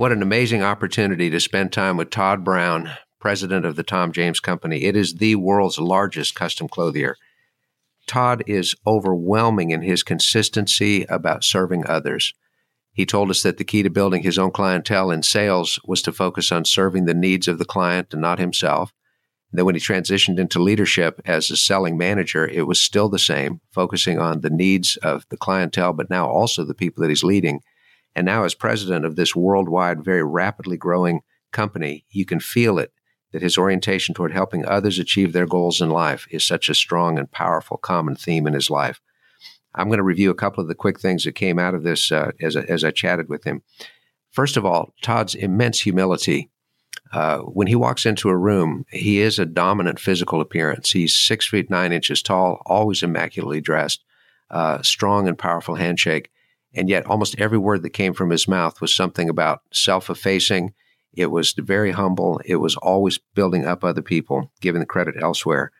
What an amazing opportunity to spend time with Todd Browne, president of the Tom James Company. It is the world's largest custom clothier. Todd is overwhelming in his consistency about serving others. He told us that the key to building his own clientele in sales was to focus on serving the needs of the client and not himself. Then, when he transitioned into leadership as a selling manager, it was still the same, focusing on the needs of the clientele, but now also the people that he's leading. And now, as president of this worldwide, very rapidly growing company, you can feel it that his orientation toward helping others achieve their goals in life is such a strong and powerful common theme in his life. I'm going to review a couple of the quick things that came out of this uh, as, as I chatted with him. First of all, Todd's immense humility. Uh, when he walks into a room, he is a dominant physical appearance. He's six feet nine inches tall, always immaculately dressed, uh, strong and powerful handshake. And yet, almost every word that came from his mouth was something about self effacing. It was very humble. It was always building up other people, giving the credit elsewhere.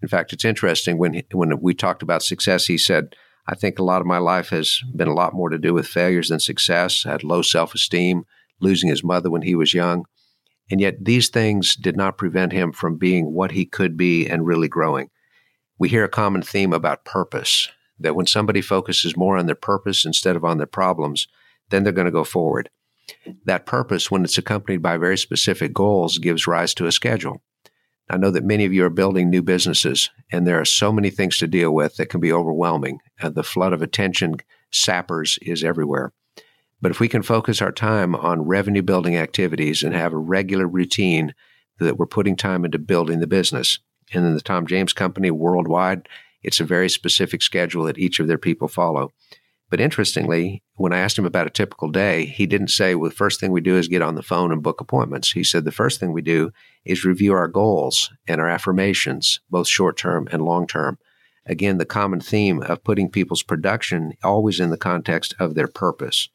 In fact, it's interesting when when we talked about success, he said, "I think a lot of my life has been a lot more to do with failures than success. I had low self esteem, losing his mother when he was young, and yet these things did not prevent him from being what he could be and really growing." We hear a common theme about purpose that when somebody focuses more on their purpose instead of on their problems, then they're going to go forward. That purpose, when it's accompanied by very specific goals, gives rise to a schedule. I know that many of you are building new businesses, and there are so many things to deal with that can be overwhelming. And the flood of attention sappers is everywhere. But if we can focus our time on revenue building activities and have a regular routine that we're putting time into building the business, and then the Tom James Company worldwide it's a very specific schedule that each of their people follow. But interestingly, when I asked him about a typical day, he didn't say, well, the first thing we do is get on the phone and book appointments. He said, the first thing we do is review our goals and our affirmations, both short term and long term. Again, the common theme of putting people's production always in the context of their purpose.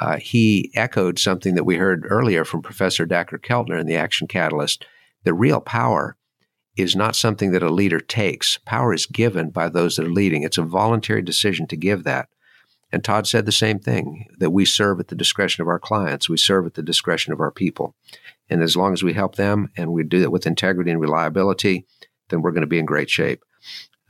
Uh, he echoed something that we heard earlier from Professor Dacher Keltner in the Action Catalyst. The real power is not something that a leader takes. Power is given by those that are leading. It's a voluntary decision to give that. And Todd said the same thing that we serve at the discretion of our clients, we serve at the discretion of our people. And as long as we help them and we do it with integrity and reliability, then we're going to be in great shape.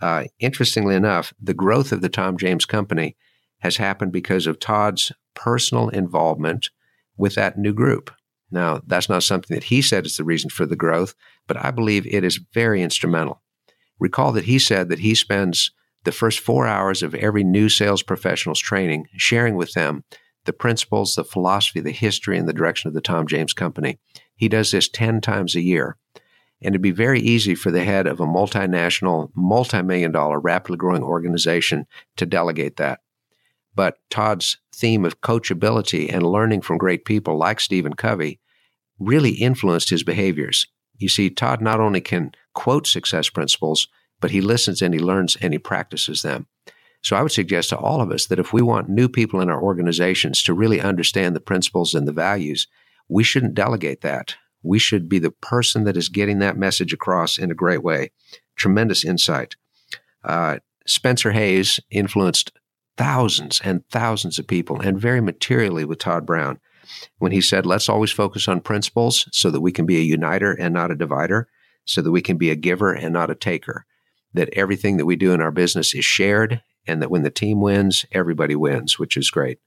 Uh, interestingly enough, the growth of the Tom James Company has happened because of Todd's personal involvement with that new group. Now, that's not something that he said is the reason for the growth, but I believe it is very instrumental. Recall that he said that he spends the first four hours of every new sales professional's training sharing with them the principles, the philosophy, the history, and the direction of the Tom James Company. He does this 10 times a year. And it'd be very easy for the head of a multinational, multi million dollar, rapidly growing organization to delegate that. But Todd's theme of coachability and learning from great people like Stephen Covey really influenced his behaviors. You see, Todd not only can quote success principles, but he listens and he learns and he practices them. So I would suggest to all of us that if we want new people in our organizations to really understand the principles and the values, we shouldn't delegate that. We should be the person that is getting that message across in a great way. Tremendous insight. Uh, Spencer Hays influenced thousands and thousands of people and very materially with Todd Browne when he said, let's always focus on principles so that we can be a uniter and not a divider, so that we can be a giver and not a taker, that everything that we do in our business is shared, and that when the team wins, everybody wins, which is great.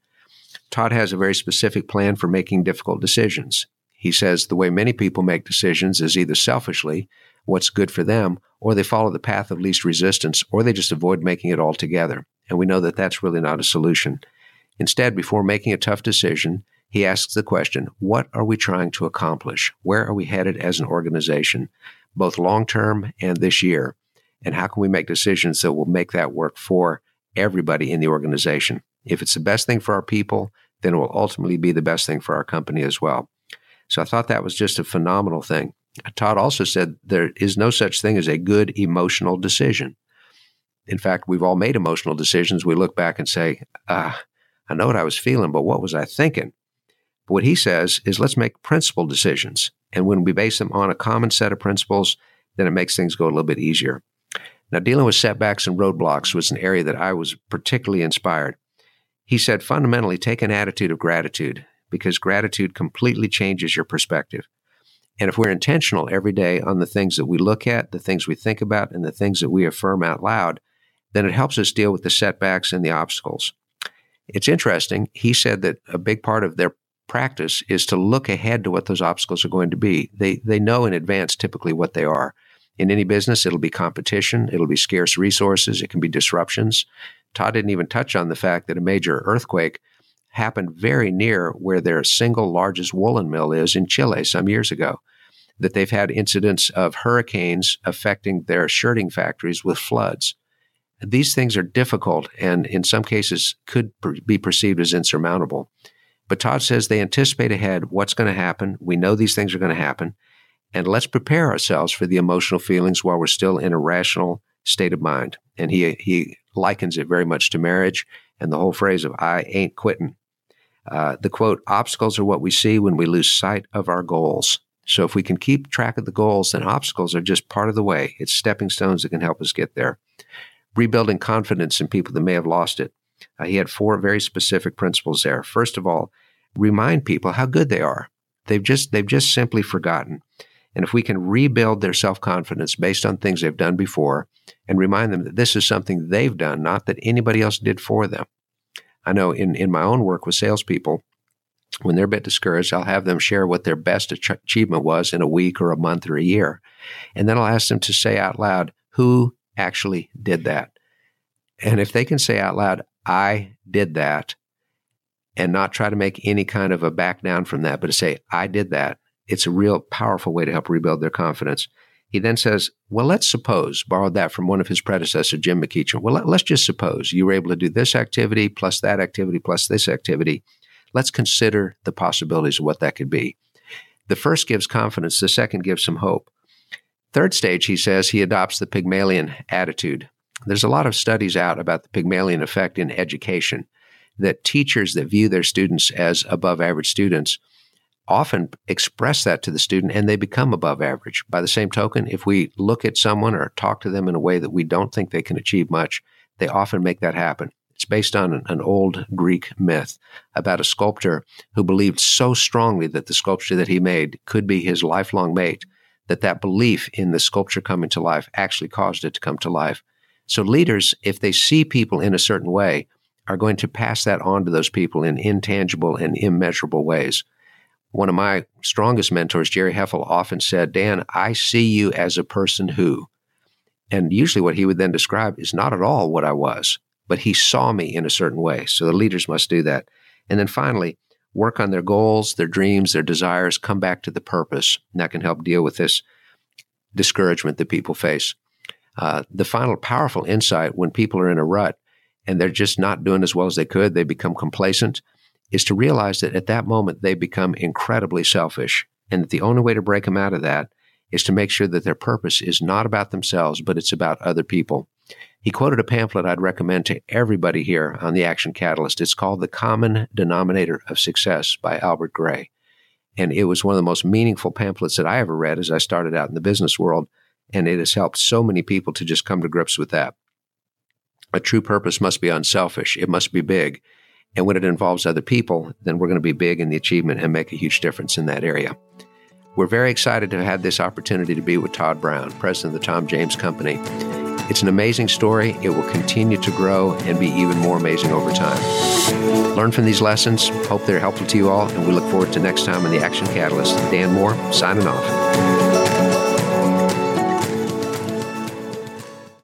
Todd has a very specific plan for making difficult decisions. He says the way many people make decisions is either selfishly, what's good for them, or they follow the path of least resistance, or they just avoid making it altogether. And we know that that's really not a solution. Instead, before making a tough decision, he asks the question what are we trying to accomplish? Where are we headed as an organization, both long term and this year? And how can we make decisions that will make that work for everybody in the organization? If it's the best thing for our people, then it will ultimately be the best thing for our company as well. So I thought that was just a phenomenal thing. Todd also said there is no such thing as a good emotional decision. In fact, we've all made emotional decisions. We look back and say, ah, I know what I was feeling, but what was I thinking? But what he says is let's make principle decisions. And when we base them on a common set of principles, then it makes things go a little bit easier. Now, dealing with setbacks and roadblocks was an area that I was particularly inspired. He said, fundamentally, take an attitude of gratitude because gratitude completely changes your perspective. And if we're intentional every day on the things that we look at, the things we think about, and the things that we affirm out loud, then it helps us deal with the setbacks and the obstacles. It's interesting. He said that a big part of their practice is to look ahead to what those obstacles are going to be. They they know in advance typically what they are. In any business, it'll be competition, it'll be scarce resources, it can be disruptions. Todd didn't even touch on the fact that a major earthquake happened very near where their single largest woolen mill is in Chile some years ago. That they've had incidents of hurricanes affecting their shirting factories with floods. These things are difficult and in some cases could be perceived as insurmountable. But Todd says they anticipate ahead what's going to happen. We know these things are going to happen. And let's prepare ourselves for the emotional feelings while we're still in a rational state of mind. And he, he likens it very much to marriage and the whole phrase of, I ain't quitting. Uh, the quote, obstacles are what we see when we lose sight of our goals. So if we can keep track of the goals, then obstacles are just part of the way. It's stepping stones that can help us get there. Rebuilding confidence in people that may have lost it. Uh, he had four very specific principles there. First of all, remind people how good they are. They've just they've just simply forgotten. And if we can rebuild their self-confidence based on things they've done before and remind them that this is something they've done, not that anybody else did for them. I know in, in my own work with salespeople, when they're a bit discouraged, I'll have them share what their best achievement was in a week or a month or a year. And then I'll ask them to say out loud, who actually did that? And if they can say out loud, I did that, and not try to make any kind of a back down from that, but to say, I did that, it's a real powerful way to help rebuild their confidence. He then says, Well, let's suppose, borrowed that from one of his predecessors, Jim McEachin. Well, let's just suppose you were able to do this activity plus that activity plus this activity. Let's consider the possibilities of what that could be. The first gives confidence, the second gives some hope. Third stage, he says, he adopts the Pygmalion attitude. There's a lot of studies out about the Pygmalion effect in education that teachers that view their students as above average students often express that to the student and they become above average. By the same token, if we look at someone or talk to them in a way that we don't think they can achieve much, they often make that happen. It's based on an, old Greek myth about a sculptor who believed so strongly that the sculpture that he made could be his lifelong mate that that belief in the sculpture coming to life actually caused it to come to life. So leaders, if they see people in a certain way, are going to pass that on to those people in intangible and immeasurable ways. One of my strongest mentors, Jerry Heffel, often said, Dan, I see you as a person who. And usually what he would then describe is not at all what I was, but he saw me in a certain way. So the leaders must do that. And then finally, work on their goals, their dreams, their desires, come back to the purpose. And that can help deal with this discouragement that people face. Uh, the final powerful insight when people are in a rut and they're just not doing as well as they could, they become complacent, is to realize that at that moment they become incredibly selfish and that the only way to break them out of that is to make sure that their purpose is not about themselves, but it's about other people. He quoted a pamphlet I'd recommend to everybody here on the Action Catalyst. It's called The Common Denominator of Success by Albert Gray. And it was one of the most meaningful pamphlets that I ever read as I started out in the business world. And it has helped so many people to just come to grips with that. A true purpose must be unselfish. It must be big. And when it involves other people, then we're going to be big in the achievement and make a huge difference in that area. We're very excited to have had this opportunity to be with Todd Browne, president of the Tom James Company. It's an amazing story. It will continue to grow and be even more amazing over time. Learn from these lessons. Hope they're helpful to you all, and we look forward to next time on the Action Catalyst. Dan Moore, signing off.